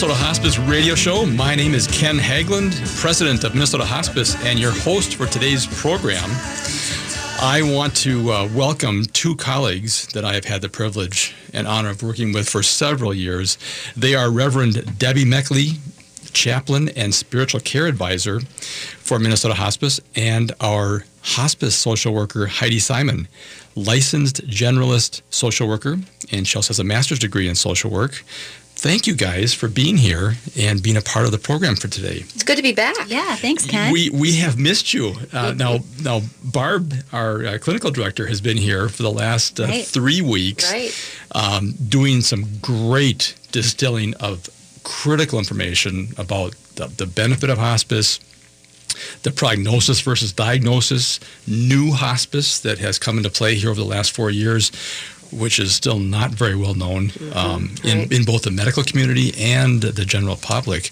Minnesota Hospice Radio Show. My name is Ken Haglund, president of Minnesota Hospice, and your host for today's program. I want to uh, welcome two colleagues that I have had the privilege and honor of working with for several years. They are Reverend Debbie Meckley, chaplain and spiritual care advisor for Minnesota Hospice, and our hospice social worker, Heidi Simon, licensed generalist social worker, and she also has a master's degree in social work thank you guys for being here and being a part of the program for today. It's good to be back. Yeah, thanks, Ken. We we have missed you. Uh, now now Barb, our uh, clinical director, has been here for the last uh, right. three weeks, right. um, doing some great distilling of critical information about the, the benefit of hospice. The prognosis versus diagnosis, new hospice that has come into play here over the last four years which is still not very well known mm-hmm. um, in, right. in both the medical community and the general public.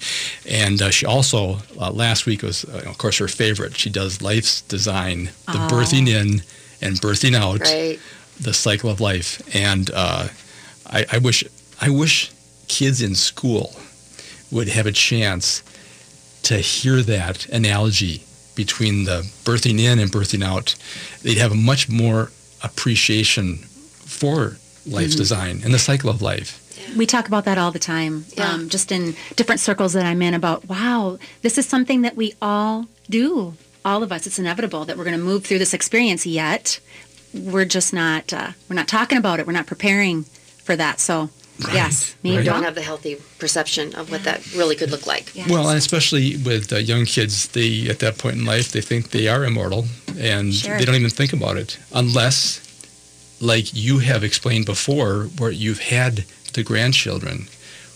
And uh, she also, uh, last week was, uh, of course, her favorite. She does Life's Design, the oh. birthing in and birthing out, right. the cycle of life. And uh, I, I wish, I wish kids in school would have a chance to hear that analogy between the birthing in and birthing out. They'd have a much more appreciation for life's mm-hmm. design and the cycle of life. We talk about that all the time, yeah. um, just in different circles that I'm in about, wow, this is something that we all do. All of us, it's inevitable that we're going to move through this experience, yet we're just not, uh, we're not talking about it. We're not preparing for that. So Right. Yes, me right. don't have the healthy perception of what that really could look like. Yes. Well, and especially with uh, young kids, they at that point in life they think they are immortal, and sure. they don't even think about it unless like you have explained before, where you've had the grandchildren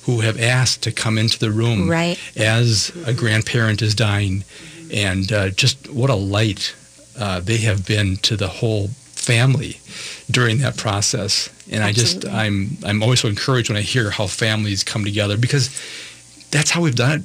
who have asked to come into the room right. as a grandparent is dying, and uh, just what a light uh, they have been to the whole family during that process. And Absolutely. I just I'm I'm always so encouraged when I hear how families come together because that's how we've done it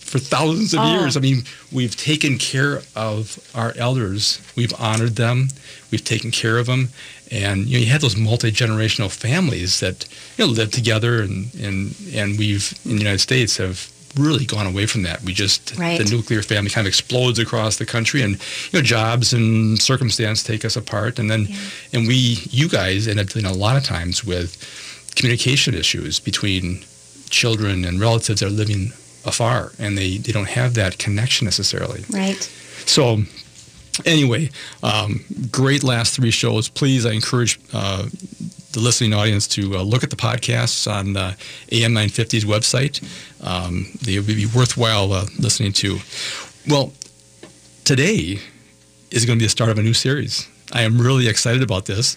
for thousands of oh. years. I mean, we've taken care of our elders. We've honored them. We've taken care of them. And you know, you had those multi generational families that you know live together, and and and we've in the United States have really gone away from that. We just right. the nuclear family kind of explodes across the country, and you know jobs and circumstance take us apart, and then yeah. and we you guys end up dealing a lot of times with communication issues between children and relatives that are living afar and they, they don't have that connection necessarily. Right. So anyway, um, great last three shows. Please, I encourage uh, the listening audience to uh, look at the podcasts on uh, AM 950's website. Um, they would be worthwhile uh, listening to. Well, today is going to be the start of a new series. I am really excited about this,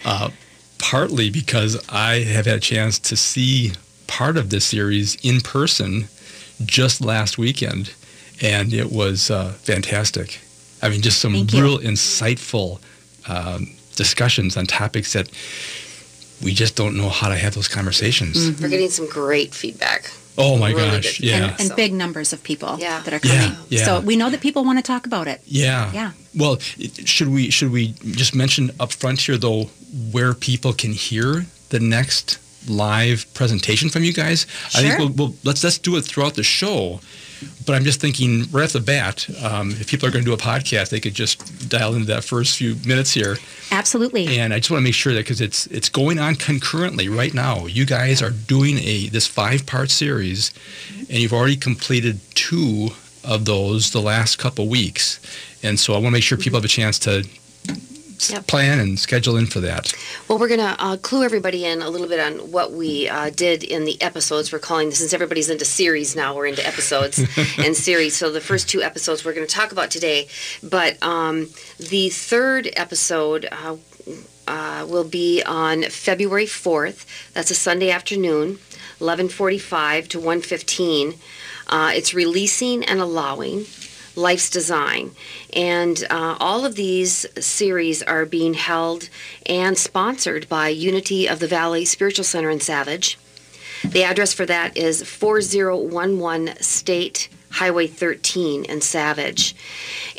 uh, partly because I have had a chance to see part of this series in person just last weekend, and it was uh, fantastic. I mean, just some real insightful um, discussions on topics that we just don't know how to have those conversations. Mm-hmm. We're getting some great feedback. Oh my really gosh! Yeah, and, and, big numbers of people yeah. that are coming. Yeah, yeah. So we know that people want to talk about it. Yeah, yeah. Well, should we should we just mention up front here though where people can hear the next live presentation from you guys. Sure. I think we'll, we'll, let's let's do it throughout the show. But I'm just thinking right off the bat, um, if people are going to do a podcast, they could just dial into that first few minutes here. Absolutely. And I just want to make sure that because it's it's going on concurrently right now. You guys are doing a this five part series, and you've already completed two of those the last couple weeks. And so I want to make sure people have a chance to yep. plan and schedule in for that. Well, we're going to uh, clue everybody in a little bit on what we uh, did in the episodes. We're calling this, since everybody's into series now, we're into episodes and series. So the first two episodes we're going to talk about today. But um, the third episode uh, uh will be on February 4th. That's a Sunday afternoon, 1145 to 115. Uh, it's releasing and allowing Life's Design. And uh, all of these series are being held and sponsored by Unity of the Valley Spiritual Center in Savage. The address for that is 4011 State Highway 13 in Savage.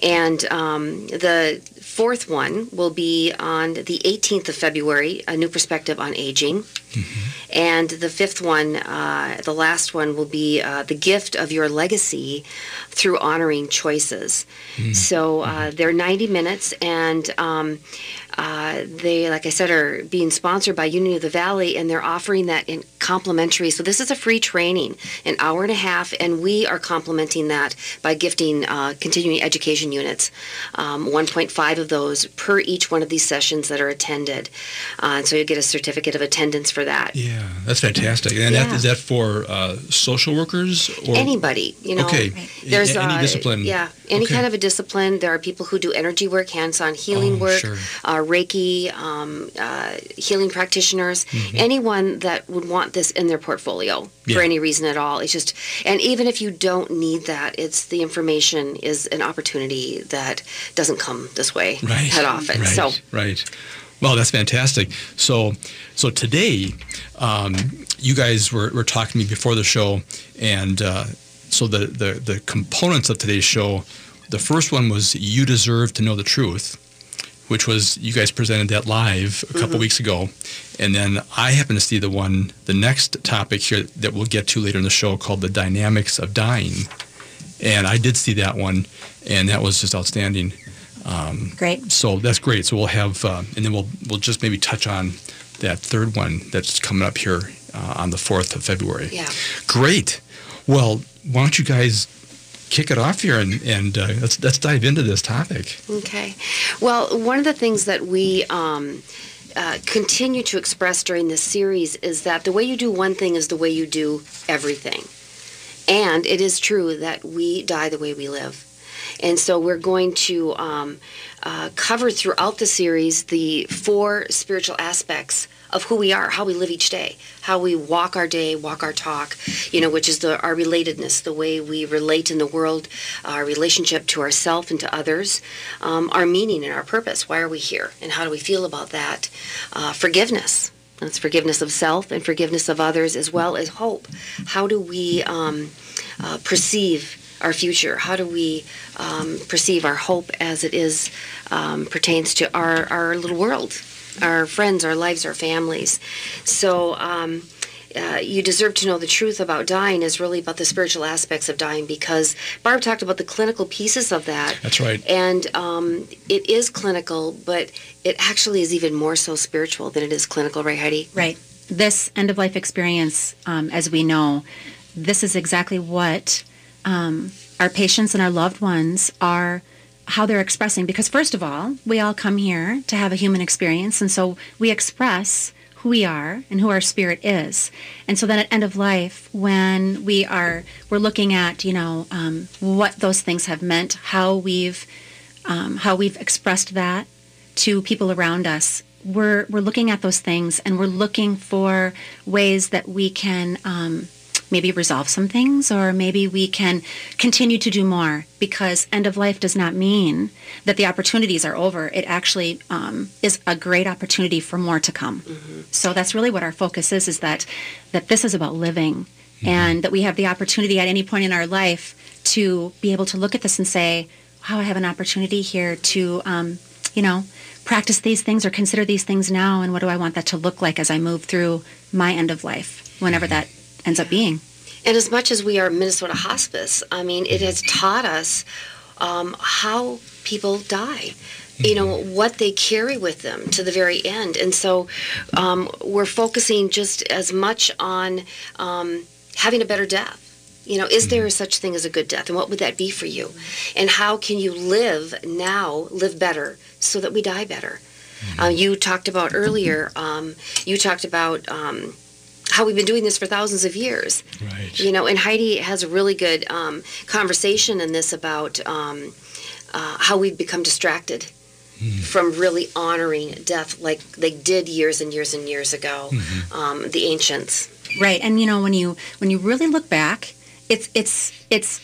And um, the fourth one will be on the 18th of February, A New Perspective on Aging. Mm-hmm. And the fifth one, uh, the last one, will be uh, the gift of your legacy through honoring choices. Mm-hmm. So uh, mm-hmm. they're 90 minutes, and um, uh, they, like I said, are being sponsored by Unity of the Valley, and they're offering that in complimentary. So this is a free training, an hour and a half, and we are complementing that by gifting uh, continuing education units, um, 1.5 of those per each one of these sessions that are attended. Uh, so you get a certificate of attendance for that. Yeah, that's fantastic. And yeah. that, is that for uh, social workers or anybody? You know, okay. There's any uh, discipline. Yeah, any okay. kind of a discipline. There are people who do energy work, hands-on healing oh, work. Sure Reiki, um, uh, healing practitioners, mm-hmm. anyone that would want this in their portfolio yeah. for any reason at all. It's just, and even if you don't need that, it's the information is an opportunity that doesn't come this way right. that often. Right. So right. Well, that's fantastic. So, so today, um, you guys were, were talking to me before the show, and uh, so the, the the components of today's show. The first one was you deserve to know the truth which was you guys presented that live a couple mm-hmm. weeks ago. And then I happen to see the one, the next topic here that we'll get to later in the show called The Dynamics of Dying. And I did see that one, and that was just outstanding. Um, great. So that's great. So we'll have, uh, and then we'll we'll just maybe touch on that third one that's coming up here uh, on the fourth of February. Yeah. Great. Well, why don't you guys kick it off here and, and uh, let's, let's dive into this topic. Okay. Well, one of the things that we um, uh, continue to express during this series is that the way you do one thing is the way you do everything. And it is true that we die the way we live. And so we're going to um, uh, cover throughout the series the four spiritual aspects of who we are, how we live each day, how we walk our day, walk our talk, you know, which is the our relatedness, the way we relate in the world, our relationship to ourself and to others, um, our meaning and our purpose. Why are we here, and how do we feel about that? Uh, forgiveness. That's forgiveness of self and forgiveness of others, as well as hope. How do we um, uh, perceive our future? How do we um, perceive our hope as it is um, pertains to our, our little world? our friends, our lives, our families. So, um, uh, you deserve to know the truth about dying is really about the spiritual aspects of dying because Barb talked about the clinical pieces of that. That's right. And um, it is clinical, but it actually is even more so spiritual than it is clinical, right, Heidi? Right. This end of life experience, um, as we know, this is exactly what um, our patients and our loved ones are how they're expressing. Because first of all we all come here to have a human experience and so we express who we are and who our spirit is. And so then at end of life when we are we're looking at you know um, what those things have meant how we've um, how we've expressed that to people around us we're we're looking at those things and we're looking for ways that we can um, maybe resolve some things or maybe we can continue to do more because end of life does not mean that the opportunities are over. It actually um, is a great opportunity for more to come. Mm-hmm. So that's really what our focus is, is that, that this is about living mm-hmm. and that we have the opportunity at any point in our life to be able to look at this and say, wow, I have an opportunity here to, um, you know, practice these things or consider these things now and what do I want that to look like as I move through my end of life, whenever mm-hmm. that ends up being. And as much as we are Minnesota Hospice, I mean, it has taught us um, how people die you know what they carry with them to the very end and so um, we're focusing just as much on um, having a better death you know is there mm-hmm. such thing as a good death and what would that be for you and how can you live now live better so that we die better mm-hmm. uh, you talked about earlier um, you talked about um, how we've been doing this for thousands of years. Right. You know, and Heidi has a really good um, conversation in this about um, uh, how we've become distracted mm-hmm. from really honoring death like they did years and years and years ago, mm-hmm. um, the ancients. Right, and you know when you when you really look back, it's it's it's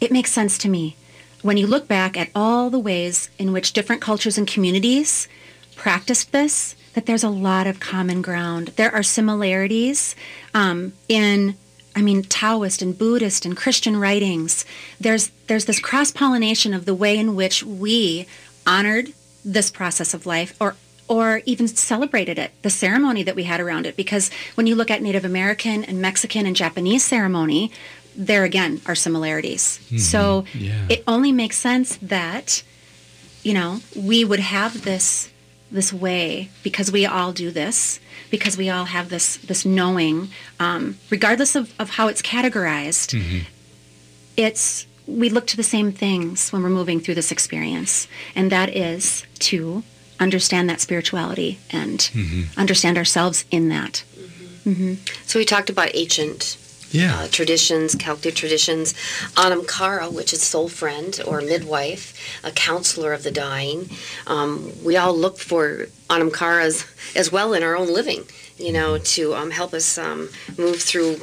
it makes sense to me when you look back at all the ways in which different cultures and communities practiced this that there's a lot of common ground. There are similarities um, in, I mean, Taoist and Buddhist and Christian writings. There's there's this cross pollination of the way in which we honored this process of life or or even celebrated it, the ceremony that we had around it. Because when you look at Native American and Mexican and Japanese ceremony, there again are similarities. Mm-hmm. So yeah. it only makes sense that, you know, we would have this this way because we all do this because we all have this this knowing um, regardless of, of how it's categorized mm-hmm. it's we look to the same things when we're moving through this experience and that is to understand that spirituality and mm-hmm. understand ourselves in that mm-hmm. mm-hmm. so we talked about ancient yeah. Uh, traditions, Celtic traditions. Anam Cara, which is soul friend or midwife, a counselor of the dying. Um, we all look for Anam Caras as well in our own living, you know, to um, help us um, move through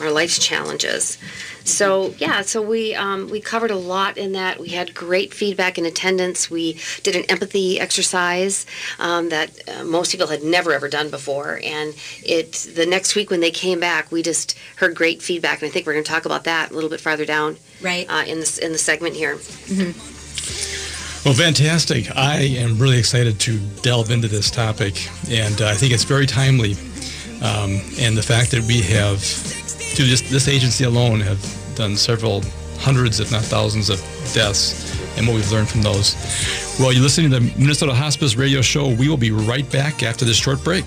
our life's challenges. So yeah, so we um, we covered a lot in that. We had great feedback and attendance. We did an empathy exercise um, that uh, most people had never ever done before, and it the next week when they came back, we just heard great feedback, and I think we're going to talk about that a little bit farther down, right, uh, in this in the segment here. Mm-hmm. Well, fantastic. I am really excited to delve into this topic, and uh, I think it's very timely. Um, and the fact that we have through this, this agency alone have done several hundreds, if not thousands, of deaths and what we've learned from those. Well, you're listening to the Minnesota Hospice Radio Show. We will be right back after this short break.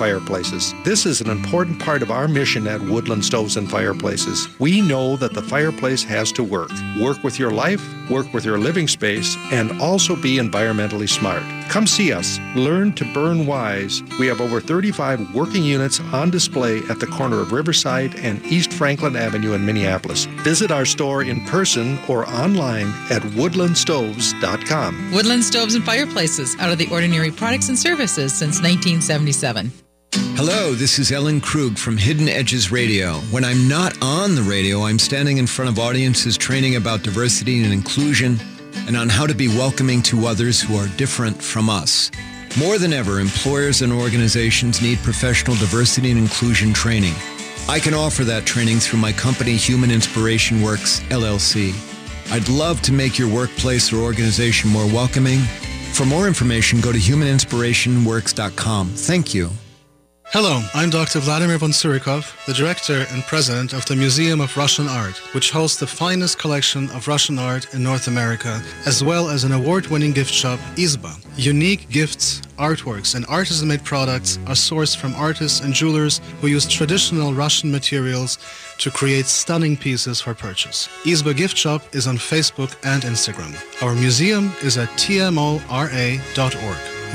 fireplaces. This is an important part of our mission at Woodland Stoves and Fireplaces. We know that the fireplace has to work. Work with your life, work with your living space, and also be environmentally smart. Come see us. Learn to burn wise. We have over 35 working units on display at the corner of Riverside and East Franklin Avenue in Minneapolis. Visit our store in person or online at woodlandstoves.com. Woodland Stoves and Fireplaces, out of the ordinary products and services since 1977. Hello, this is Ellen Krug from Hidden Edges Radio. When I'm not on the radio, I'm standing in front of audiences training about diversity and inclusion and on how to be welcoming to others who are different from us. More than ever, employers and organizations need professional diversity and inclusion training. I can offer that training through my company, Human Inspiration Works, LLC. I'd love to make your workplace or organization more welcoming. For more information, go to humaninspirationworks.com. Thank you. Hello, I'm Dr. Vladimir von Tsurikov, the director and president of the Museum of Russian Art, which hosts the finest collection of Russian art in North America, as well as an award-winning gift shop, Izba. Unique gifts, artworks, and artisan-made products are sourced from artists and jewelers who use traditional Russian materials to create stunning pieces for purchase. Izba Gift Shop is on Facebook and Instagram. Our museum is at tmora.org.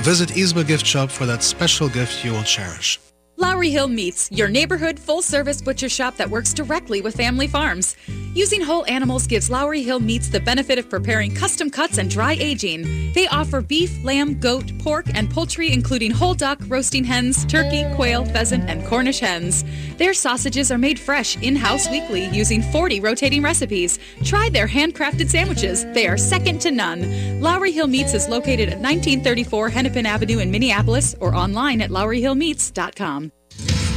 Visit Izba Gift Shop for that special gift you will cherish. Lowry Hill Meats, your neighborhood full service butcher shop that works directly with family farms. Using whole animals gives Lowry Hill Meats the benefit of preparing custom cuts and dry aging. They offer beef, lamb, goat, pork, and poultry, including whole duck, roasting hens, turkey, quail, pheasant, and Cornish hens. Their sausages are made fresh in house weekly using 40 rotating recipes. Try their handcrafted sandwiches, they are second to none. Lowry Hill Meats is located at 1934 Hennepin Avenue in Minneapolis or online at lowryhillmeats.com.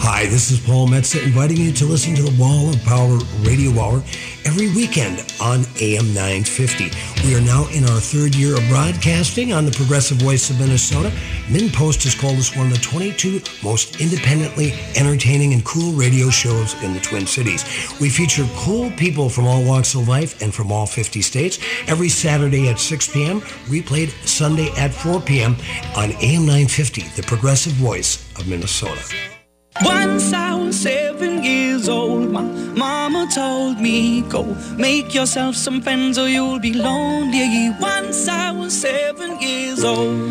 Hi, this is Paul Metsa inviting you to listen to the Wall of Power Radio Hour every weekend on AM 950. We are now in our third year of broadcasting on the Progressive Voice of Minnesota. MinnPost has called us one of the 22 most independently entertaining and cool radio shows in the Twin Cities. We feature cool people from all walks of life and from all 50 states every Saturday at 6 p.m., replayed Sunday at 4 p.m. on AM 950, the Progressive Voice of Minnesota. Once I was seven years old, my mama told me, Go make yourself some friends or you'll be lonely. Once I was seven years old.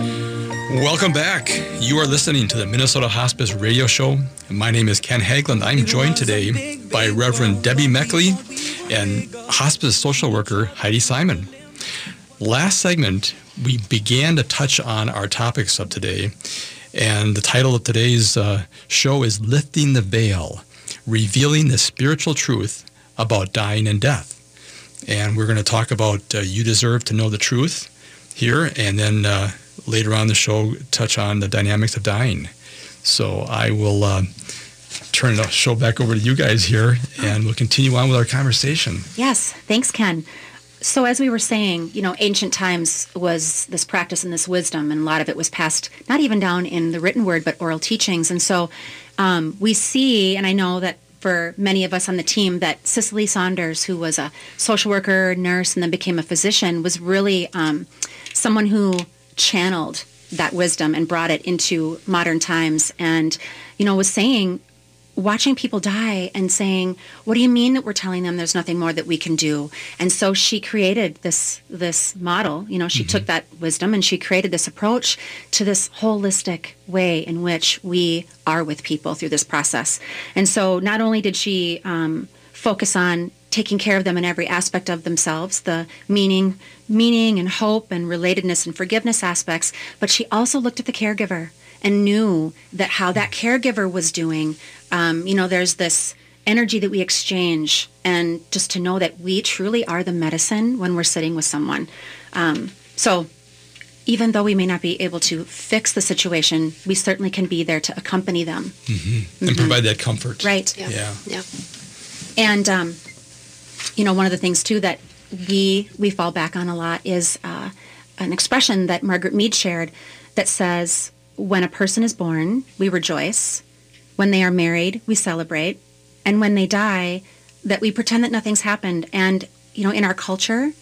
Welcome back. You are listening to the Minnesota Hospice Radio Show. My name is Ken Haglund. I'm joined today by Reverend Debbie Meckley and hospice social worker Heidi Simon. Last segment, we began to touch on our topics of today, and the title of today's uh, show is Lifting the Veil, Revealing the Spiritual Truth About Dying and Death. And we're going to talk about uh, You Deserve to Know the Truth here, and then uh, later on the show, touch on the dynamics of dying. So I will uh, turn the show back over to you guys here, and we'll continue on with our conversation. Yes, thanks, Ken. So as we were saying, you know, ancient times was this practice and this wisdom, and a lot of it was passed not even down in the written word, but oral teachings. And so um, we see, and I know that for many of us on the team, that Cicely Saunders, who was a social worker, nurse, and then became a physician, was really um, someone who channeled that wisdom and brought it into modern times, and you know, was saying watching people die and saying, "What do you mean that we're telling them there's nothing more that we can do?" And so she created this this model. You know, she mm-hmm. took that wisdom and she created this approach to this holistic way in which we are with people through this process. And so, not only did she um, focus on taking care of them in every aspect of themselves, the meaning, meaning and hope and relatedness and forgiveness aspects, but she also looked at the caregiver and knew that how that caregiver was doing um, you know, there's this energy that we exchange, and just to know that we truly are the medicine when we're sitting with someone. Um, so, even though we may not be able to fix the situation, we certainly can be there to accompany them mm-hmm. Mm-hmm. and provide that comfort. Right. Yeah. Yeah. yeah. And um, you know, one of the things too that we we fall back on a lot is uh, an expression that Margaret Mead shared that says, "When a person is born, we rejoice." When they are married, we celebrate. And when they die, that we pretend that nothing's happened. And, you know, in our culture,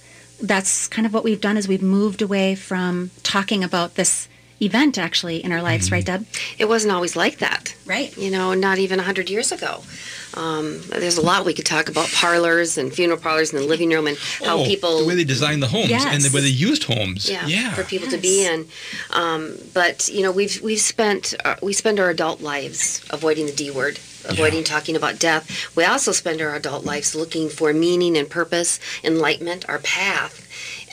that's kind of what we've done is we've moved away from talking about this event actually in our lives, mm-hmm. right, Deb? It wasn't always like that. Right. You know, not even 100 years ago. Um, there's a lot we could talk about parlors and funeral parlors and the living room and how oh, people the way they designed the homes yes. and the way they used homes. Yeah, yeah. for people yes. to be in. Um, but you know, we've we've spent uh, we spend our adult lives avoiding the D word avoiding yeah. talking about death. We also spend our adult lives looking for meaning and purpose, enlightenment, our path.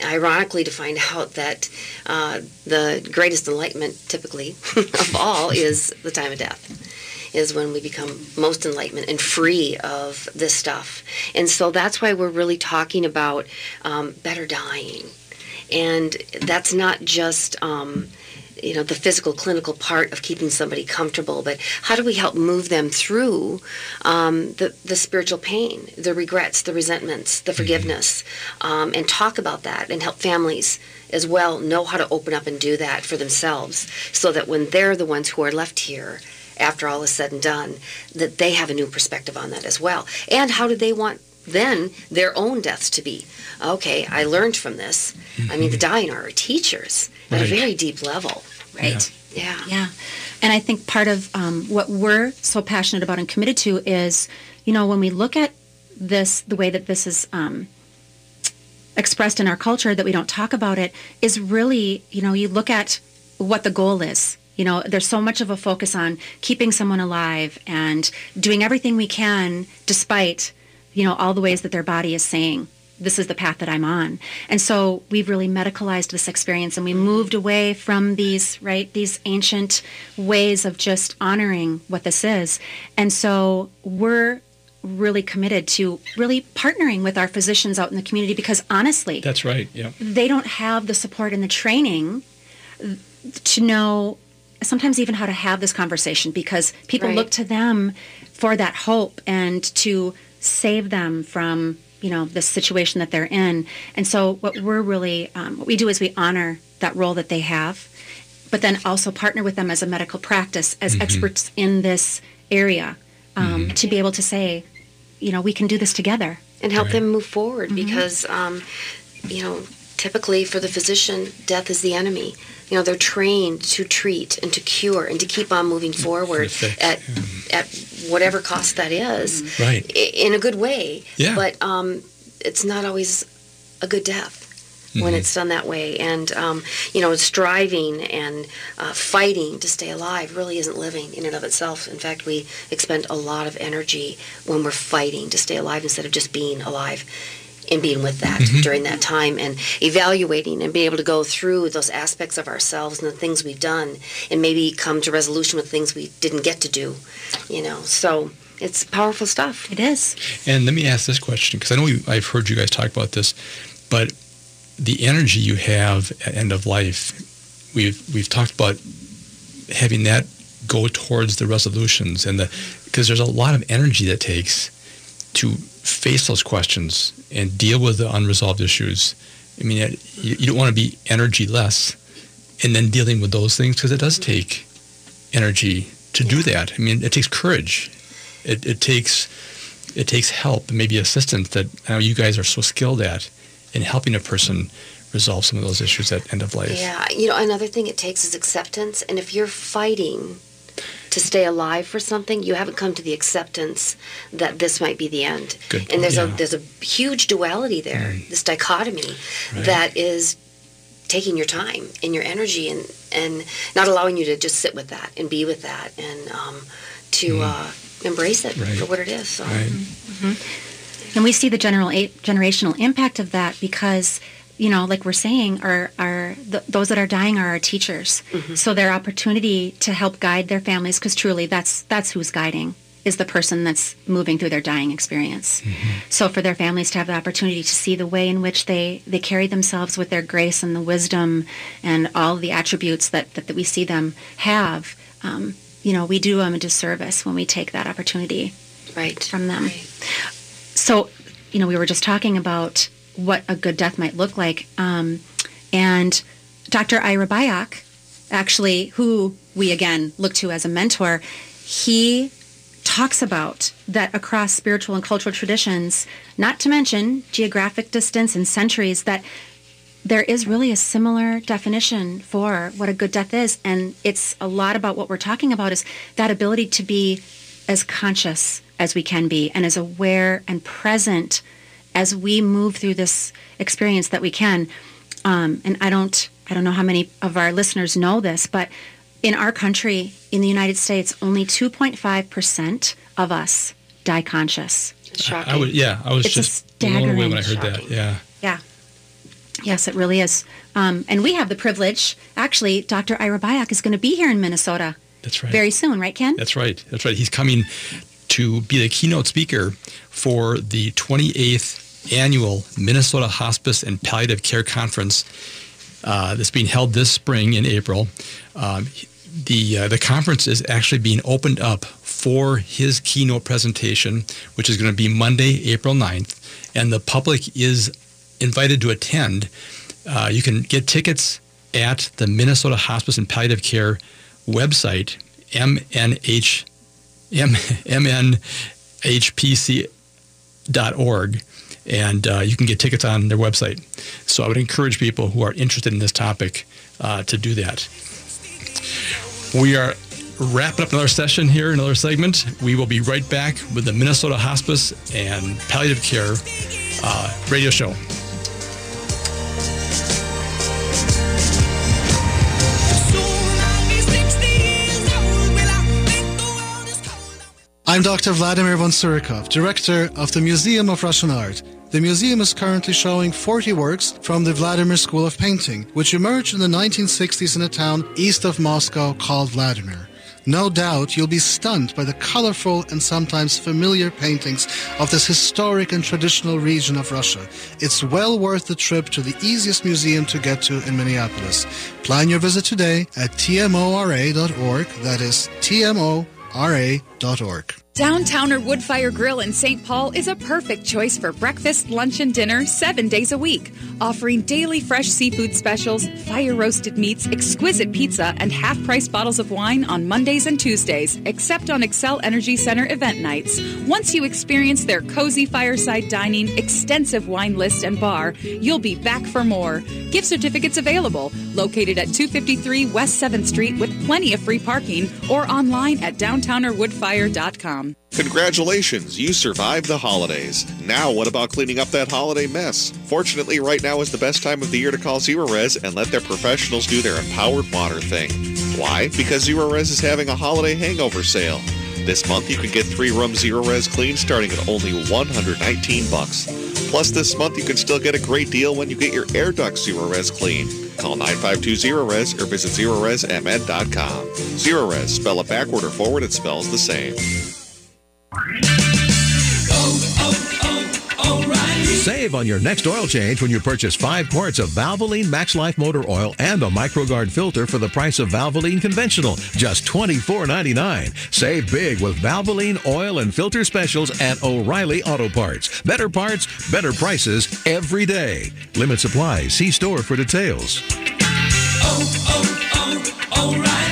Ironically, to find out that uh, the greatest enlightenment, typically of all, is the time of death is when we become most enlightenment and free of this stuff. And so that's why we're really talking about um, better dying. And that's not just. Um, you know the physical clinical part of keeping somebody comfortable but how do we help move them through um, the, the spiritual pain the regrets the resentments the mm-hmm. forgiveness um, and talk about that and help families as well know how to open up and do that for themselves so that when they're the ones who are left here after all is said and done, that they have a new perspective on that as well. And how do they want then their own deaths to be? Okay, I learned from this. Mm-hmm. I mean, the dying are our teachers at right. a very deep level. Right. Yeah. yeah. Yeah. And I think part of um, what we're so passionate about and committed to is, you know, when we look at this, the way that this is um, expressed in our culture, that we don't talk about it, is really, you know, you look at what the goal is you know, there's so much of a focus on keeping someone alive and doing everything we can despite, you know, all the ways that their body is saying, this is the path that I'm on. And so we've really medicalized this experience and we moved away from these, right, these ancient ways of just honoring what this is. And so we're really committed to really partnering with our physicians out in the community because honestly, that's right. Yeah. They don't have the support and the training to know sometimes even how to have this conversation because people right. look to them for that hope and to save them from you know the situation that they're in and so what we're really um, what we do is we honor that role that they have but then also partner with them as a medical practice as mm-hmm. experts in this area um, mm-hmm. to be able to say you know we can do this together and help right. them move forward mm-hmm. because um, you know typically for the physician death is the enemy you know they're trained to treat and to cure and to keep on moving forward at yeah. at whatever cost that is right. in a good way. Yeah. But um, it's not always a good death when it's done that way. And, um, you know, striving and uh, fighting to stay alive really isn't living in and of itself. In fact, we expend a lot of energy when we're fighting to stay alive instead of just being alive and being with that mm-hmm. during that time and evaluating and being able to go through those aspects of ourselves and the things we've done and maybe come to resolution with things we didn't get to do, you know. So it's powerful stuff. It is. And let me ask this question because I know you, I've heard you guys talk about this, but the energy you have at end of life, we've we've talked about having that go towards the resolutions and the because there's a lot of energy that takes to face those questions and deal with the unresolved issues. I mean, it, you, you don't want to be energy less and then dealing with those things because it does take energy to do that. I mean, it takes courage. It, it takes it takes help, maybe assistance that I know you guys are so skilled at in helping a person resolve some of those issues at end of life. Yeah, you know, another thing it takes is acceptance. And if you're fighting to stay alive for something, you haven't come to the acceptance that this might be the end. And there's yeah. a there's a huge duality there, this dichotomy Right. that is taking your time and your energy and and not allowing you to just sit with that and be with that and um, to uh, embrace it Mm. Right. for what it is. So. Right. And we see the general a- generational impact of that because, you know, like we're saying, are our th- those that are dying are our teachers. So their opportunity to help guide their families, because truly that's that's who's guiding is the person that's moving through their dying experience. So for their families to have the opportunity to see the way in which they, they carry themselves with their grace and the wisdom and all the attributes that, that, that we see them have, um, you know, we do them a disservice when we take that opportunity Right. from them. Right. So, you know, we were just talking about what a good death might look like. Um, and Dr. Ira Byock, actually, who we again look to as a mentor, he talks about that across spiritual and cultural traditions, not to mention geographic distance and centuries, that there is really a similar definition for what a good death is. And it's a lot about what we're talking about is that ability to be as conscious as we can be and as aware and present as we move through this experience that we can. Um, and I don't, I don't know how many of our listeners know this, but in our country, in the United States, only 2.5% of us die conscious. Shocking. I would, yeah, I was It's a just blown away when I heard staggering- that. Yeah. Yeah. Yes, it really is. Um, and we have the privilege, actually, Dr. Ira Byock is going to be here in Minnesota That's right. very soon, right, Ken? That's right. That's right. He's coming to be the keynote speaker for the 28th annual Minnesota Hospice and Palliative Care Conference uh, that's being held this spring in April. Um, the uh, the conference is actually being opened up for his keynote presentation, which is going to be Monday, April 9th, and the public is invited to attend. Uh, you can get tickets at the Minnesota Hospice and Palliative Care website, MNH, M, MNHPC.org, and uh, you can get tickets on their website. So I would encourage people who are interested in this topic uh, to do that. We are wrapping up another session here, another segment. We will be right back with the Minnesota Hospice and Palliative Care uh, radio show. I'm Dr. Vladimir von Tsurikov, director of the Museum of Russian Art. The museum is currently showing 40 works from the Vladimir School of Painting, which emerged in the 1960s in a town east of Moscow called Vladimir. No doubt you'll be stunned by the colorful and sometimes familiar paintings of this historic and traditional region of Russia. It's well worth the trip to the easiest museum to get to in Minneapolis. Plan your visit today at tmora.org. That is tmora.org. Downtowner Woodfire Grill in St. Paul is a perfect choice for breakfast, lunch, and dinner seven days a week, offering daily fresh seafood specials, fire roasted meats, exquisite pizza, and half price bottles of wine on Mondays and Tuesdays, except on Xcel Energy Center event nights. Once you experience their cozy fireside dining, extensive wine list, and bar, you'll be back for more. Gift certificates available, located at 253 West 7th Street with plenty of free parking, or online at downtownerwoodfire.com. AMN50radio.com. Congratulations, you survived the holidays. Now, what about cleaning up that holiday mess? Fortunately, right now is the best time of the year to call Zerorez and let their professionals do their empowered water thing. Why? Because Zerorez is having a holiday hangover sale. This month, you can get three rooms Zerorez clean starting at only 119 bucks. Plus, this month, you can still get a great deal when you get your air duct Zerorez clean. Call 952-ZERO-RES or visit ZeroResMN.com. Zerorez, spell it backward or forward, it spells the same. Save on your next oil change when you purchase five quarts of Valvoline Max Life Motor Oil and a MicroGard filter for the price of Valvoline Conventional, just $24.99. Save big with Valvoline Oil and Filter Specials at O'Reilly Auto Parts. Better parts, better prices every day. Limit supply. See store for details. oh, oh, oh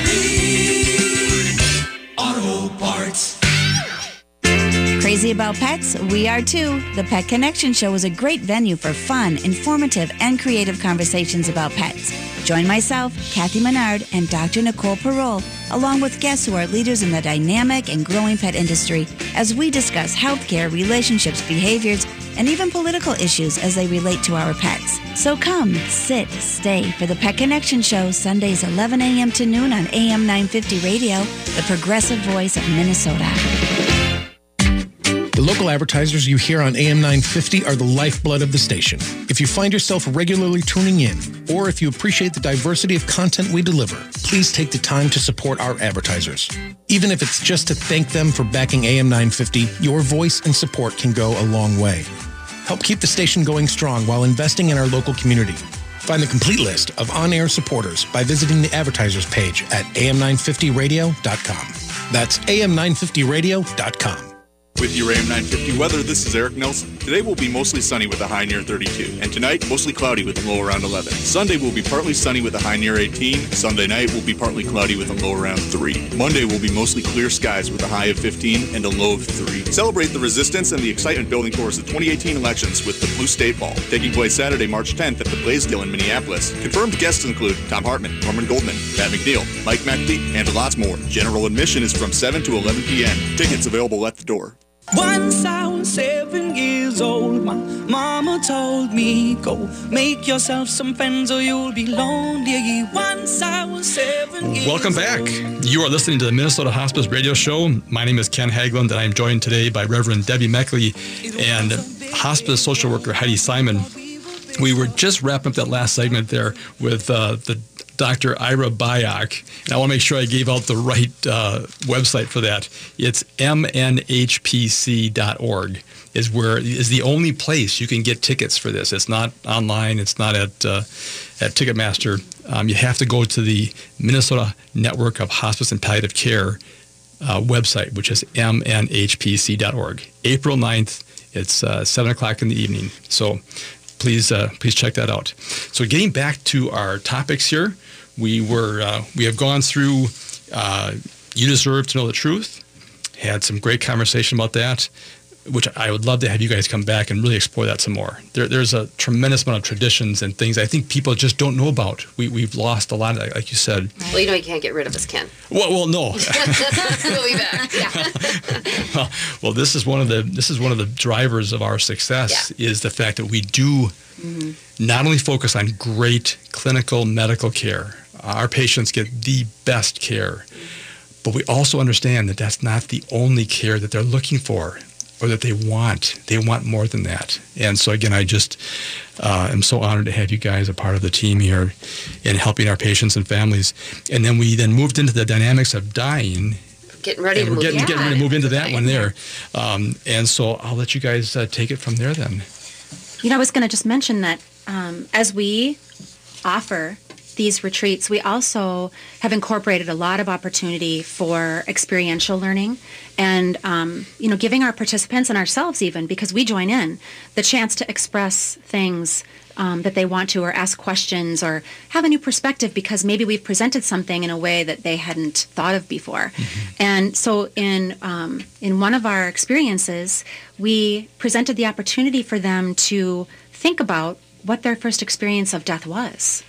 Crazy about pets? We are too. The Pet Connection Show is a great venue for fun, informative, and creative conversations about pets. Join myself, Kathy Menard, and Dr. Nicole Parole, along with guests who are leaders in the dynamic and growing pet industry, as we discuss healthcare, relationships, behaviors, and even political issues as they relate to our pets. So come, sit, stay for the Pet Connection Show, Sundays 11 a.m. to noon on AM 950 Radio, the progressive voice of Minnesota. The local advertisers you hear on AM 950 are the lifeblood of the station. If you find yourself regularly tuning in, or if you appreciate the diversity of content we deliver, please take the time to support our advertisers. Even if it's just to thank them for backing AM 950, your voice and support can go a long way. Help keep the station going strong while investing in our local community. Find the complete list of on-air supporters by visiting the advertisers page at am950radio.com. That's am950radio.com. With your AM 950 weather, this is Eric Nelson. Today will be mostly sunny with a high near 32, and tonight mostly cloudy with a low around 11. Sunday will be partly sunny with a high near 18. Sunday night will be partly cloudy with a low around 3. Monday will be mostly clear skies with a high of 15 and a low of 3. Celebrate the resistance and the excitement building towards the 2018 elections with the Blue State Ball, taking place Saturday, March 10th at the Blaisdell in Minneapolis. Confirmed guests include Thom Hartmann, Norman Goldman, Pat McNeil, Mike McAfee, and lots more. General admission is from 7 to 11 p.m. Tickets available at the door. Once I was seven years old, my mama told me, Go make yourself some friends or you'll be lonely. Once I was seven years Welcome back. You are listening to the Minnesota Hospice Radio Show. My name is Ken Haglund, and I'm joined today by Reverend Debbie Meckley and hospice social worker Heidi Simon. We were just wrapping up that last segment there with uh, the Dr. Ira Byock. And I want to make sure I gave out the right uh, website for that. It's mnhpc.org is where is the only place you can get tickets for this. It's not online. It's not at uh, at Ticketmaster. Um, you have to go to the Minnesota Network of Hospice and Palliative Care uh, website, which is mnhpc.org. April 9th. It's uh, 7 o'clock in the evening. So please uh, please check that out. So getting back to our topics here, we were uh, we have gone through. Uh, you deserve to know the truth. Had some great conversation about that, which I would love to have you guys come back and really explore that some more. There, there's a tremendous amount of traditions and things I think people just don't know about. We, we've lost a lot, of, like you said. Well, you know you can't get rid of us, Ken. Well, well, no. we'll be back. Yeah. well, well, this is one of the this is one of the drivers of our success yeah. is the fact that we do mm-hmm. not only focus on great clinical medical care. Our patients get the best care, but we also understand that that's not the only care that they're looking for or that they want. They want more than that. And so again, I just uh, am so honored to have you guys a part of the team here in helping our patients and families. And then we then moved into the dynamics of dying getting ready and to we're move, getting, yeah, getting ready to move into that one there. Um, and so I'll let you guys uh, take it from there then. You know, I was going to just mention that um, as we offer these retreats, we also have incorporated a lot of opportunity for experiential learning and, um, you know, giving our participants and ourselves even, because we join in, the chance to express things um, that they want to or ask questions or have a new perspective because maybe we've presented something in a way that they hadn't thought of before. Mm-hmm. And so in, um, in one of our experiences, we presented the opportunity for them to think about what their first experience of death was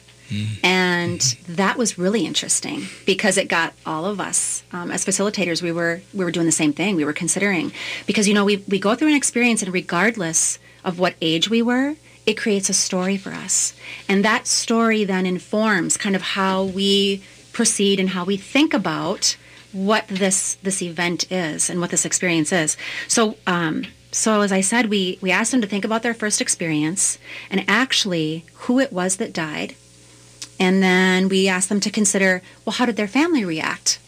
And that was really interesting because it got all of us um, as facilitators. We were we were doing the same thing. We were considering because you know we we go through an experience and regardless of what age we were, it creates a story for us, and that story then informs kind of how we proceed and how we think about what this this event is and what this experience is. So. Um, so as I said, we, we asked them to think about their first experience and actually who it was that died and then we asked them to consider, well, how did their family react?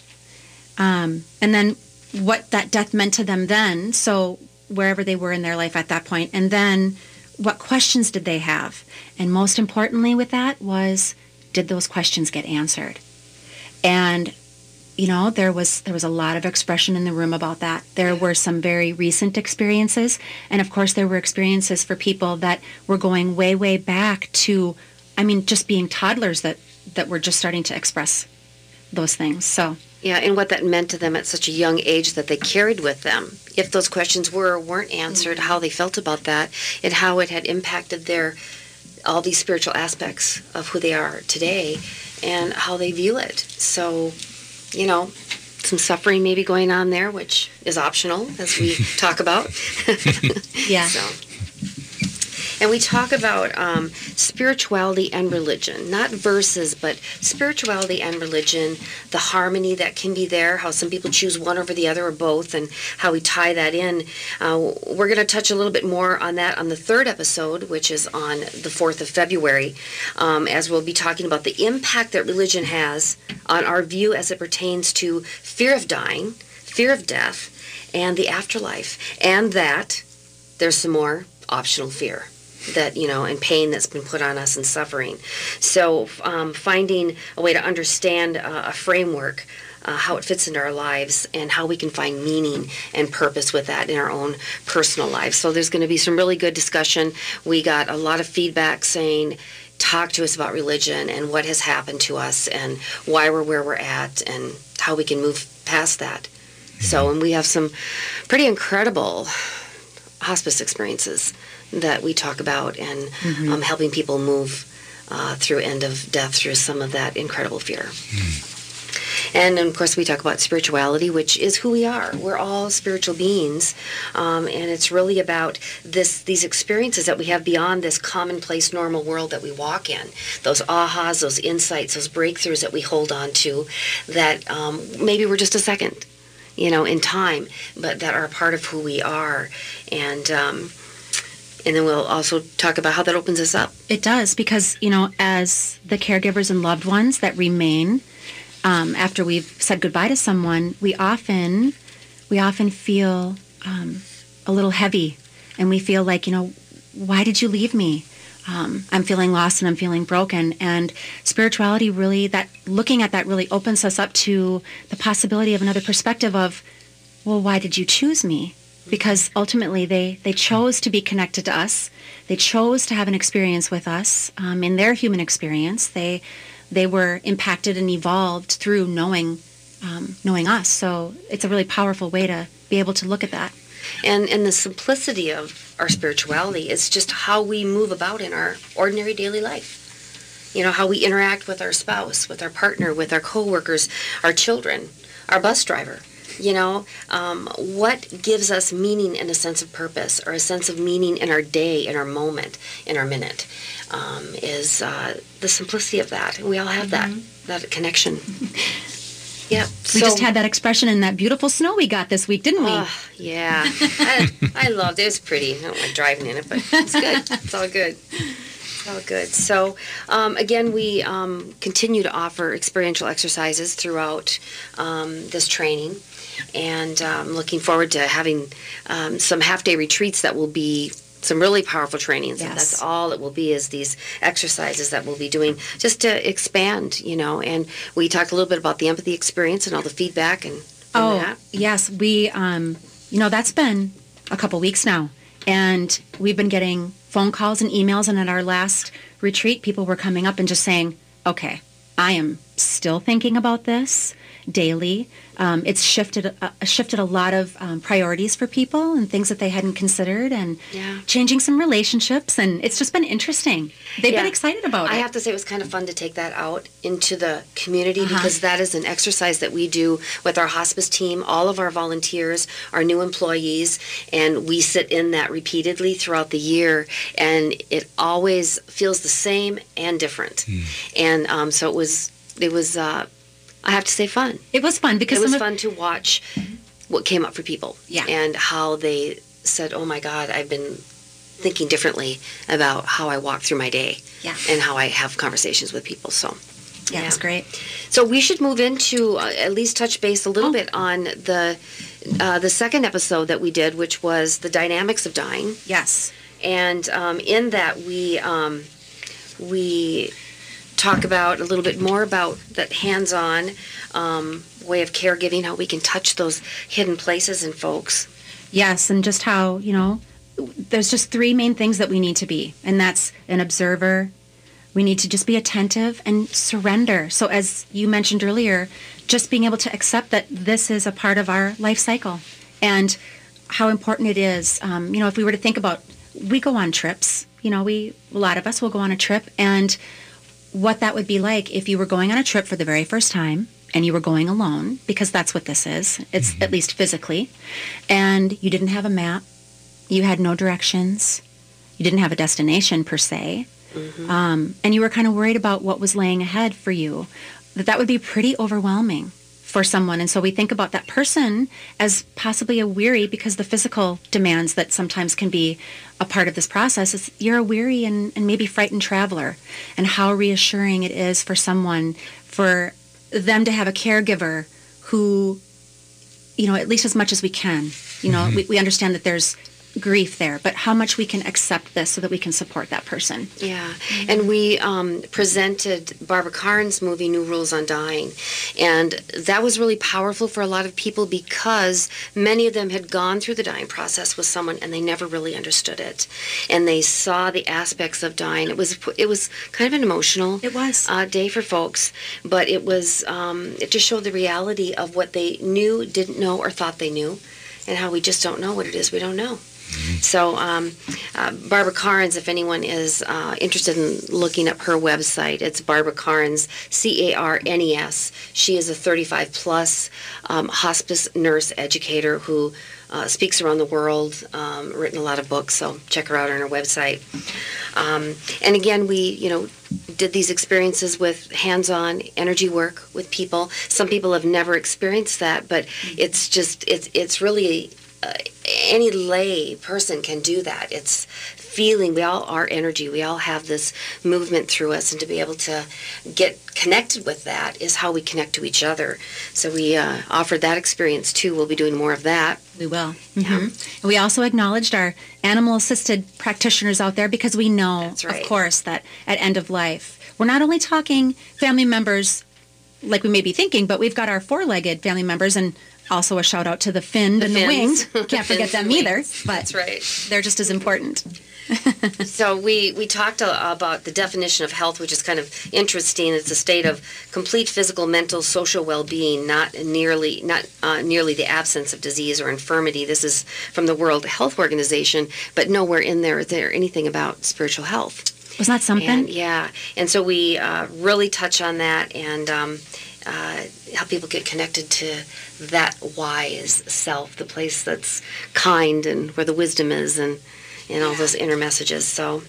Um, and then what that death meant to them then, so wherever they were in their life at that point, and then what questions did they have? And most importantly with that was, did those questions get answered? And you know there was there was a lot of expression in the room about that there were some very recent experiences and of course there were experiences for people that were going way way back to I mean, just being toddlers that that were just starting to express those things. So yeah, and what that meant to them at such a young age that they carried with them. If those questions were or weren't answered, how they felt about that, and how it had impacted their all these spiritual aspects of who they are today, and how they view it. So, you know, some suffering maybe going on there, which is optional as we talk about. yeah. So. And we talk about um, spirituality and religion, not verses, but spirituality and religion, the harmony that can be there, how some people choose one over the other or both, and how we tie that in. Uh, we're going to touch a little bit more on that on the third episode, which is on the 4th of February, um, as we'll be talking about the impact that religion has on our view as it pertains to fear of dying, fear of death, and the afterlife, and that there's some more optional fear that you know and pain that's been put on us and suffering. So um, finding a way to understand uh, a framework uh, how it fits into our lives and how we can find meaning and purpose with that in our own personal lives. So there's going to be some really good discussion. We got a lot of feedback saying talk to us about religion and what has happened to us and why we're where we're at and how we can move past that. So and we have some pretty incredible hospice experiences that we talk about and Mhm. um, helping people move uh, through end of death through some of that incredible fear. And of course, we talk about spirituality, which is who we are. We're all spiritual beings, um, and it's really about this these experiences that we have beyond this commonplace, normal world that we walk in. Those ahas, those insights, those breakthroughs that we hold on to, that um, maybe we're just a second, you know, in time, but that are a part of who we are. And um, and then we'll also talk about how that opens us up. It does because you know, as the caregivers and loved ones that remain um, after we've said goodbye to someone, we often we often feel um, a little heavy, and we feel like you know, why did you leave me? Um, I'm feeling lost and I'm feeling broken. And spirituality really that looking at that really opens us up to the possibility of another perspective of, well, why did you choose me? Because ultimately they, they chose to be connected to us. They chose to have an experience with us um, in their human experience. They they were impacted and evolved through knowing um, knowing us. So it's a really powerful way to be able to look at that. And and the simplicity of our spirituality is just how we move about in our ordinary daily life. You know, how we interact with our spouse, with our partner, with our coworkers, our children, our bus driver. You know, um, what gives us meaning and a sense of purpose or a sense of meaning in our day, in our moment, in our minute, um, is uh, the simplicity of that. We all have that, that connection. Yeah. We just had that expression in that beautiful snow we got this week, didn't we? Oh, yeah. I, I loved it. It was pretty. I don't like driving in it, but it's good. It's all good. It's all good. So, um, again, we um, continue to offer experiential exercises throughout um, this training. And um, looking forward to having um, some half day retreats that will be some really powerful trainings. And Yes. that's all it will be is these exercises that we'll be doing just to expand, you know. And we talked a little bit about the empathy experience and all the feedback and, and Oh, that. yes. We, um, you know, that's been a couple weeks now. And we've been getting phone calls and emails. And at our last retreat, people were coming up and just saying, okay, I am still thinking about this daily. Um, it's shifted uh, shifted a lot of um, priorities for people and things that they hadn't considered, and Yeah. changing some relationships. And it's just been interesting. They've Yeah. been excited about I it. I have to say it was kind of fun to take that out into the community Uh-huh. because that is an exercise that we do with our hospice team, all of our volunteers, our new employees, and we sit in that repeatedly throughout the year, and it always feels the same and different. And um, so it was, it was, uh, I have to say, fun. It was fun because it was fun to watch what came up for people. Yeah. And how they said, "Oh my God, I've been thinking differently about how I walk through my day." Yeah. And how I have conversations with people. So. Yeah, it was great. So we should move into uh, at least touch base a little bit on the uh, the second episode that we did, which was the dynamics of dying. Yes. And um, in that we um, we talk about a little bit more about that hands-on um, way of caregiving, how we can touch those hidden places in folks. Yes, and just how, you know, there's just three main things that we need to be, and that's an observer. We need to just be attentive and surrender. So, as you mentioned earlier, just being able to accept that this is a part of our life cycle and how important it is. Um, you know, if we were to think about, we go on trips, you know, we, a lot of us will go on a trip, and what that would be like if you were going on a trip for the very first time and you were going alone, because that's what this is. It's at least physically. And you didn't have a map, you had no directions, you didn't have a destination per se, um, and you were kind of worried about what was laying ahead for you, that that would be pretty overwhelming for someone. And so we think about that person as possibly a weary because the physical demands that sometimes can be a part of this process is you're a weary and, and maybe frightened traveler. And how reassuring it is for someone for them to have a caregiver who you know at least as much as we can. You know mm-hmm. we, we understand that there's grief there but how much we can accept this so that we can support that person Yeah, and we um, presented Barbara Karn's movie New Rules on Dying, and that was really powerful for a lot of people because many of them had gone through the dying process with someone and they never really understood it, and they saw the aspects of dying. It was it was kind of an emotional it was uh, day for folks, but it was um, it just showed the reality of what they knew, didn't know, or thought they knew, and how we just don't know what it is we don't know. So, um, uh, Barbara Carnes, if anyone is uh, interested in looking up her website, it's Barbara Carnes, C A R N E S. She is a 35 plus um, hospice nurse educator who uh, speaks around the world, um, written a lot of books, so check her out on her website. Um, and again, we, you know, did these experiences with hands-on energy work with people. Some people have never experienced that, but it's just it's it's really uh, any lay person can do that. It's feeling we all are energy. We all have this movement through us, and to be able to get connected with that is how we connect to each other. So we uh, offered that experience too. We'll be doing more of that. We will. Mhm. And we also acknowledged our animal assisted practitioners out there because we know, right. of course, that at end of life, we're not only talking family members like we may be thinking, but we've got our four legged family members and also a shout out to the The and the fins. winged. Can't forget them either. wings. But That's right. they're just as important. so we we talked about the definition of health, which is kind of interesting. It's a state of complete physical, mental, social well-being, not nearly not uh, nearly the absence of disease or infirmity. This is from the World Health Organization, but nowhere in there is there anything about spiritual health. Was that something? And, yeah, and so we uh, really touch on that and um, uh, help people get connected to that wise self, the place that's kind and where the wisdom is, and and all those inner messages. So.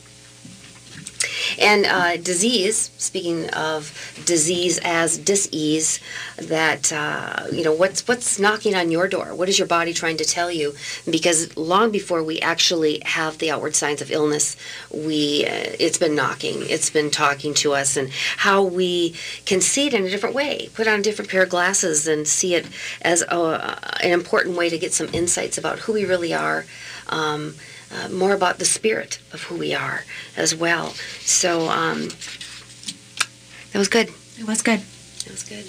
And uh, disease, speaking of disease as dis-ease, that, uh, you know, what's, what's knocking on your door? What is your body trying to tell you? Because long before we actually have the outward signs of illness, we, uh, it's been knocking, it's been talking to us, and how we can see it in a different way, put on a different pair of glasses and see it as a, an important way to get some insights about who we really are. Um, uh, more about the spirit of who we are as well. So um, that was good. It was good. It was good.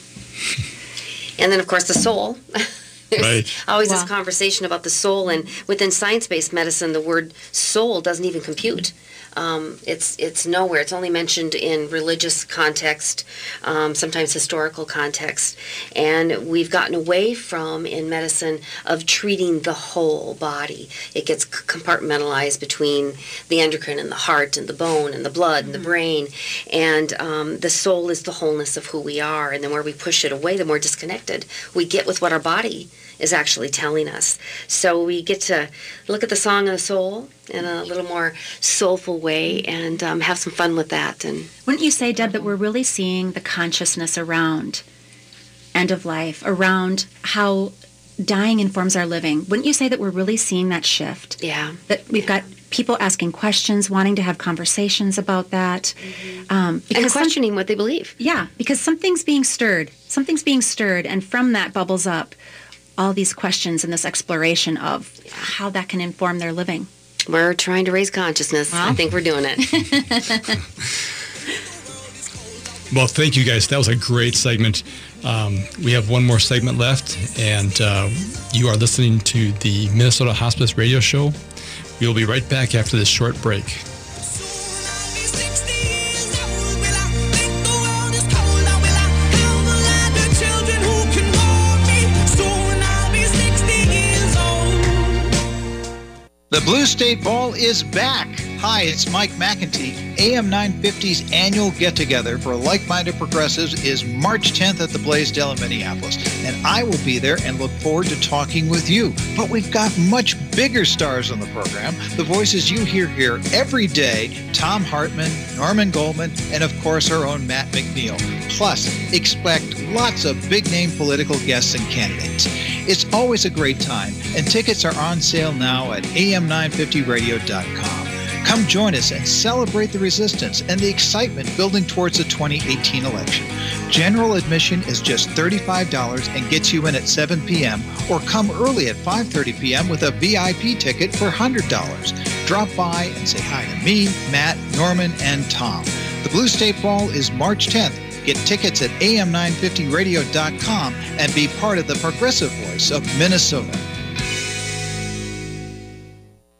And then, of course, the soul. Right. always Wow. this conversation about the soul, and within science-based medicine, the word soul doesn't even compute. Um, it's it's nowhere. It's only mentioned in religious context, um, sometimes historical context, and we've gotten away from in medicine of treating the whole body. It gets c- compartmentalized between the endocrine and the heart and the bone and the blood and the brain, and um, the soul is the wholeness of who we are. And the more we push it away, the more disconnected we get with what our body is actually telling us. So we get to look at the song of the soul in a little more soulful way and um, have some fun with that. And Wouldn't you say, Deb, that we're really seeing the consciousness around end of life, around how dying informs our living? Wouldn't you say that we're really seeing that shift? Yeah. That we've got people asking questions, wanting to have conversations about that. Um, and some- questioning what they believe. yeah, because something's being stirred. Something's being stirred, and from that bubbles up all these questions and this exploration of how that can inform their living. We're trying to raise consciousness. I think we're doing it. Well, thank you guys. That was a great segment. Um, we have one more segment left, and uh, you are listening to the Minnesota Hospice Radio Show. We will be right back after this short break. The Blue State Ball is back. Hi, it's Mike McIntee. AM 950's annual get together for like minded progressives is March 10th at the Blaisdell in Minneapolis. And I will be there and look forward to talking with you. But we've got much bigger stars on the program. The voices you hear here every day Thom Hartmann, Norman Goldman, and of course our own Matt McNeil. Plus, expect lots of big name political guests and candidates. It's always a great time, and tickets are on sale now at am950radio.com. Come join us and celebrate the resistance and the excitement building towards the 2018 election. General admission is just $35 and gets you in at 7 p.m. or come early at 5:30 p.m. with a VIP ticket for $100. Drop by and say hi to me, Matt, Norman, and Thom. The Blue State Ball is March 10th. Get tickets at am950radio.com and be part of the progressive voice of Minnesota.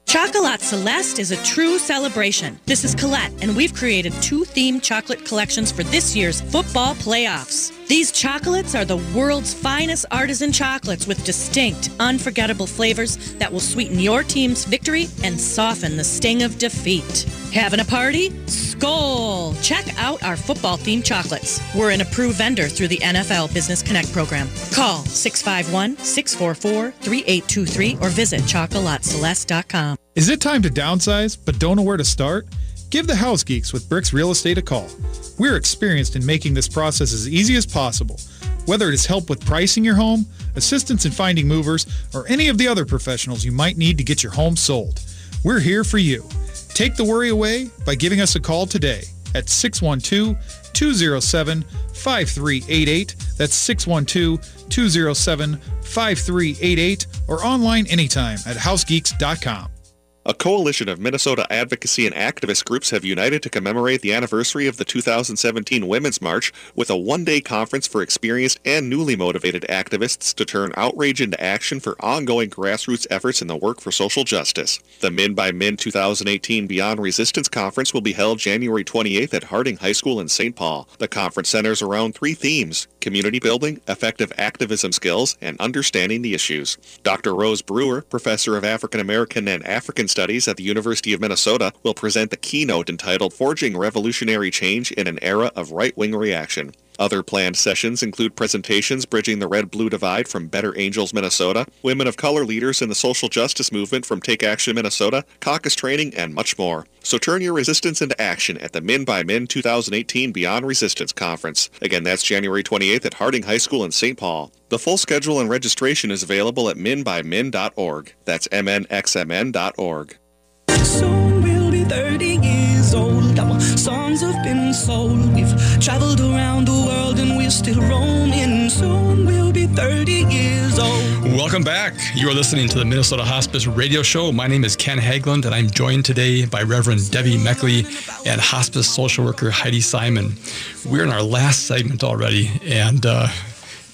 Chocolat Celeste is a true celebration. This is Colette, and we've created two themed chocolate collections for this year's football playoffs. These chocolates are the world's finest artisan chocolates with distinct, unforgettable flavors that will sweeten your team's victory and soften the sting of defeat. Having a party? Skull! Check out our football themed chocolates. We're an approved vendor through the NFL Business Connect program. Call 651 644 3823 or visit chocolateceleste.com. Is it time to downsize but don't know where to start? Give the House Geeks with Bricks Real Estate a call. We're experienced in making this process as easy as possible. Whether it is help with pricing your home, assistance in finding movers, or any of the other professionals you might need to get your home sold, we're here for you. Take the worry away by giving us a call today at 612-207-5388. That's 612-207-5388 or online anytime at housegeeks.com. A coalition of Minnesota advocacy and activist groups have united to commemorate the anniversary of the 2017 Women's March with a one-day conference for experienced and newly motivated activists to turn outrage into action for ongoing grassroots efforts in the work for social justice. The Min by Min 2018 Beyond Resistance Conference will be held January 28th at Harding High School in St. Paul. The conference centers around three themes, community building, effective activism skills, and understanding the issues. Dr. Rose Brewer, professor of African American and African Studies at the University of Minnesota, will present the keynote entitled Forging Revolutionary Change in an Era of Right-Wing Reaction. Other planned sessions include presentations bridging the red-blue divide from Better Angels, Minnesota, women of color leaders in the social justice movement from Take Action, Minnesota, caucus training, and much more. So turn your resistance into action at the Min by Min 2018 Beyond Resistance Conference. Again, that's January 28th at Harding High School in St. Paul. The full schedule and registration is available at minbymin.org. That's mnxmn.org. Soon we'll be 30 years old. Our songs have been sold. We've traveled around the world and we're still roaming. Soon we'll be 30 years old. Welcome back. You are listening to the Minnesota Hospice Radio Show. My name is Ken Haglund, and I'm joined today by Reverend Debbie Meckley and hospice social worker Heidi Simon. We're in our last segment already, and uh,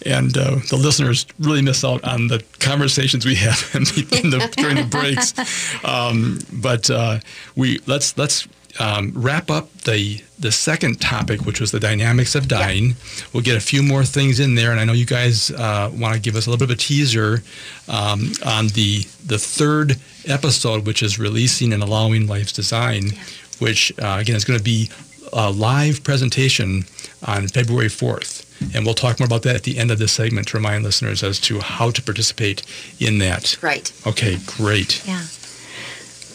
and uh, the listeners really miss out on the conversations we have in the, in the, during the breaks. Um, but uh, we let's let's um, wrap up the the second topic, which was the dynamics of dying. We'll get a few more things in there, and I know you guys uh, want to give us a little bit of a teaser um, on the the third episode, which is releasing and allowing life's design, which uh, again is going to be a live presentation on February fourth. And we'll talk more about that at the end of this segment to remind listeners as to how to participate in that. Right. Okay, great. Yeah.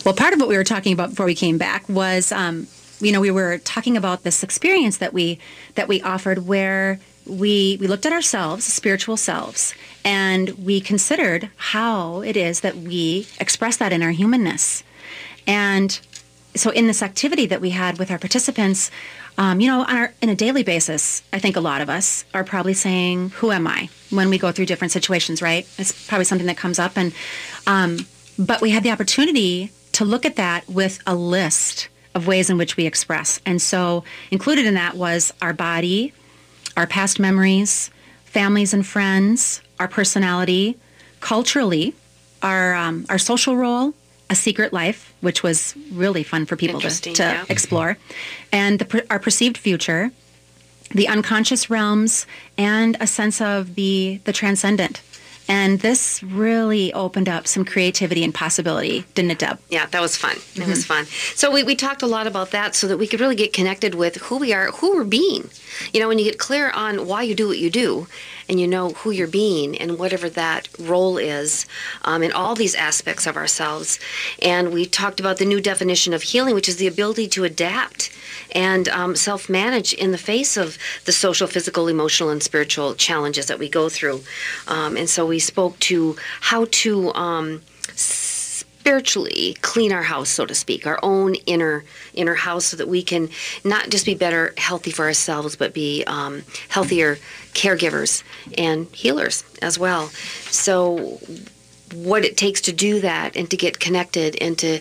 Well, part of what we were talking about before we came back was, um, you know, we were talking about this experience that we that we offered, where we we looked at ourselves, spiritual selves, and we considered how it is that we express that in our humanness. And so, in this activity that we had with our participants, um, you know, on our, in a daily basis, I think a lot of us are probably saying, "Who am I?" when we go through different situations. Right? It's probably something that comes up, and um, but we had the opportunity to look at that with a list of ways in which we express. And so included in that was our body, our past memories, families and friends, our personality, culturally, our um, our social role, a secret life, which was really fun for people to, to yeah. explore, and the, our perceived future, the unconscious realms, and a sense of the the transcendent. And this really opened up some creativity and possibility, didn't it, Deb? Yeah, that was fun. That was fun. So we, we talked a lot about that so that we could really get connected with who we are, who we're being. You know, when you get clear on why you do what you do, and you know who you're being and whatever that role is um, in all these aspects of ourselves. And we talked about the new definition of healing, which is the ability to adapt and um, self manage in the face of the social, physical, emotional, and spiritual challenges that we go through. Um, and so we spoke to how to. Um, spiritually clean our house so to speak our own inner inner house so that we can not just be better healthy for ourselves but be um, healthier caregivers and healers as well so what it takes to do that and to get connected and to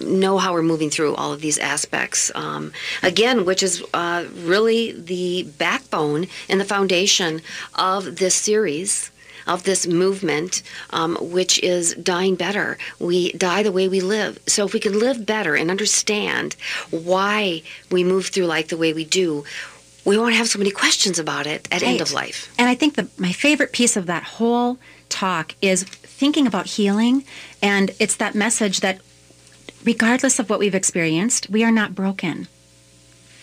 know how we're moving through all of these aspects um, again which is uh, really the backbone and the foundation of this series of this movement, um, which is dying better. We die the way we live. So if we can live better and understand why we move through life the way we do, we won't have so many questions about it at end of life. And I think the, my favorite piece of that whole talk is thinking about healing. And it's that message that regardless of what we've experienced, we are not broken.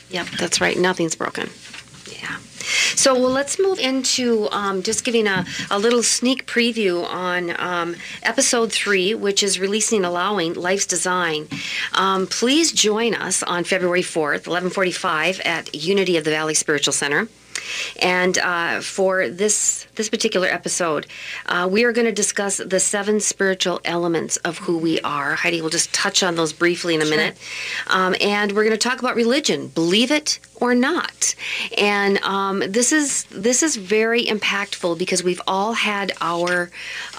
Yep, that's right. Nothing's broken. Yeah. So, well, let's move into um, just giving a, a little sneak preview on um, episode three, which is releasing allowing life's design. Um, please join us on February fourth, eleven forty-five, at Unity of the Valley Spiritual Center. And uh, for this this particular episode, uh, we are going to discuss the seven spiritual elements of who we are. Heidi will just touch on those briefly in a minute, um, and we're going to talk about religion. Believe it or not, and um, this is this is very impactful because we've all had our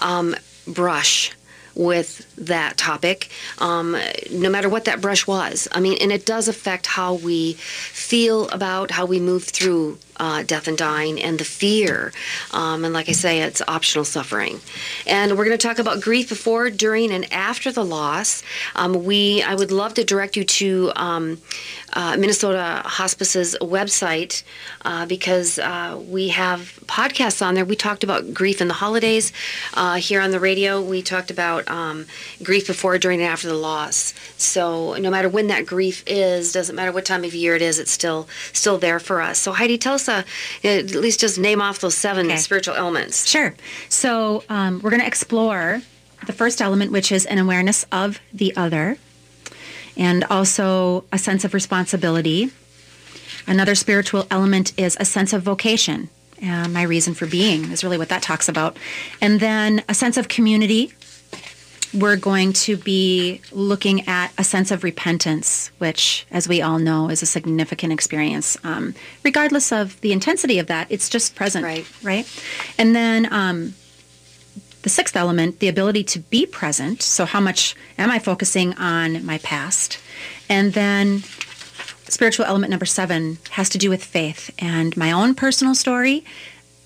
um, brush with that topic, um, no matter what that brush was. I mean, and it does affect how we feel about how we move through uh, death and dying and the fear. Um, and like I say, it's optional suffering. And we're going to talk about grief before, during, and after the loss. Um, we, I would love to direct you to um, uh, Minnesota Hospice's website uh, because uh, we have podcasts on there. We talked about grief in the holidays uh, here on the radio. We talked about um, grief before, during, and after the loss. So no matter when that grief is, doesn't matter what time of year it is, it's still still there for us. So Heidi, tell us at least just name off those seven spiritual elements. Sure. So um, we're going to explore the first element, which is an awareness of the other, and also a sense of responsibility. Another spiritual element is a sense of vocation. Uh, my reason for being is really what that talks about. And then a sense of community. We're going to be looking at a sense of repentance, which, as we all know, is a significant experience. Um, regardless of the intensity of that, it's just present. Right. Right. And then um, the sixth element, the ability to be present. So, how much am I focusing on my past? And then spiritual element number seven has to do with faith and my own personal story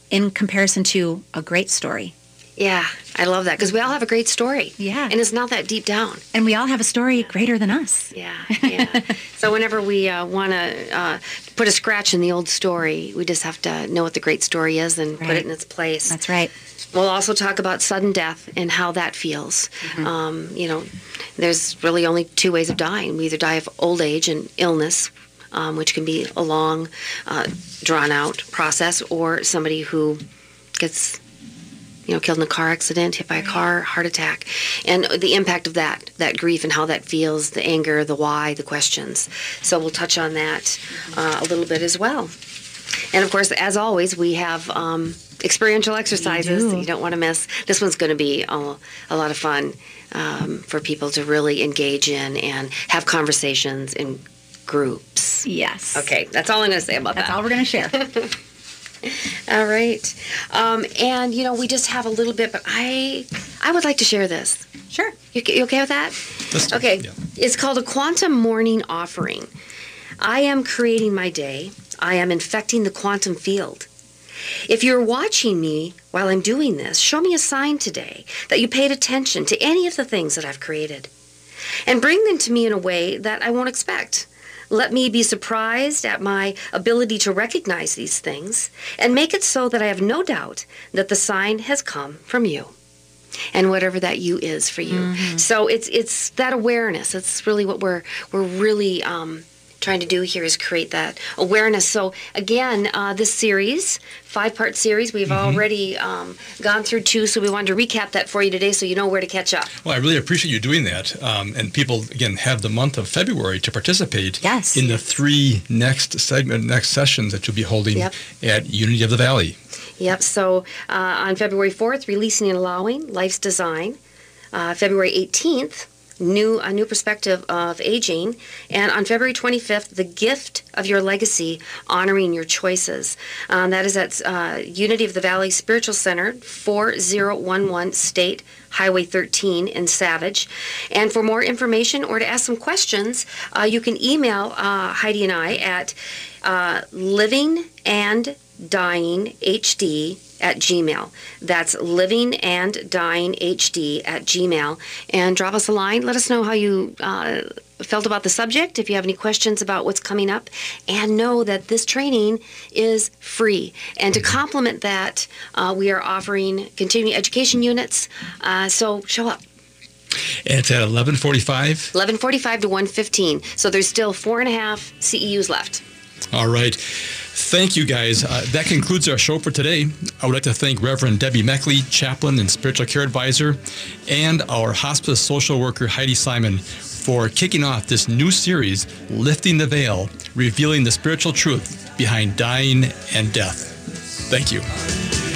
in comparison to a great story. Yeah, I love that because we all have a great story. Yeah. And it's not that deep down. And we all have a story greater than us. Yeah, yeah. so whenever we uh, want to uh, put a scratch in the old story, we just have to know what the great story is and put it in its place. That's right. We'll also talk about sudden death and how that feels. Mm-hmm. Um, you know, there's really only two ways of dying. We either die of old age and illness, um, which can be a long, uh, drawn out process, or somebody who gets you know, killed in a car accident, hit by a car, heart attack, and the impact of that, that grief and how that feels, the anger, the why, the questions. So we'll touch on that uh, a little bit as well. And of course, as always, we have um, experiential exercises do. you don't want to miss. This one's going to be a, a lot of fun um, for people to really engage in and have conversations in groups. Yes. Okay, that's all I'm going to say about That's that. That's all we're going to share. All right. Um, and you know, we just have a little bit, but I I would like to share this. Sure. You, you okay with that? Let's- okay. yeah. It's called a quantum morning offering. I am creating my day. I am infecting the quantum field. If you're watching me while I'm doing this, show me a sign today that you paid attention to any of the things that I've created. And bring them to me in a way that I won't expect. Let me be surprised at my ability to recognize these things and make it so that I have no doubt that the sign has come from you. And whatever that you is for you. So it's it's that awareness. It's really what we're we're really um, trying to do here is create that awareness. So again, uh, this series, five part series, we've already um, gone through two. So we wanted to recap that for you today, so you know where to catch up. Well, I really appreciate you doing that. Um, and people, again, have the month of February to participate Yes. in the three next segment, next sessions that you'll be holding Yep. at Unity of the Valley. Yep. So uh, on February 4th, releasing and allowing life's design. Uh, February 18th, new a new perspective of aging, and on February 25th, the gift of your legacy, honoring your choices. Um, that is at uh, Unity of the Valley Spiritual Center, 4011 State Highway 13 in Savage. And for more information or to ask some questions, uh, you can email uh, Heidi and I at uh, living and dying hd at gmail. That's living and dying hd at gmail. And drop us a line. Let us know how you uh, felt about the subject. If you have any questions about what's coming up. And know that this training is free. And to complement that uh, we are offering continuing education units. Uh, so show up. It's at 1145. 1145 to 115 so there's still four and a half ceus left. All right. Thank you, guys. Uh, that concludes our show for today. I would like to thank Reverend Debbie Meckley, chaplain and spiritual care advisor, and our hospice social worker, Heidi Simon, for kicking off this new series, Lifting the Veil, revealing the spiritual truth behind dying and death. Thank you.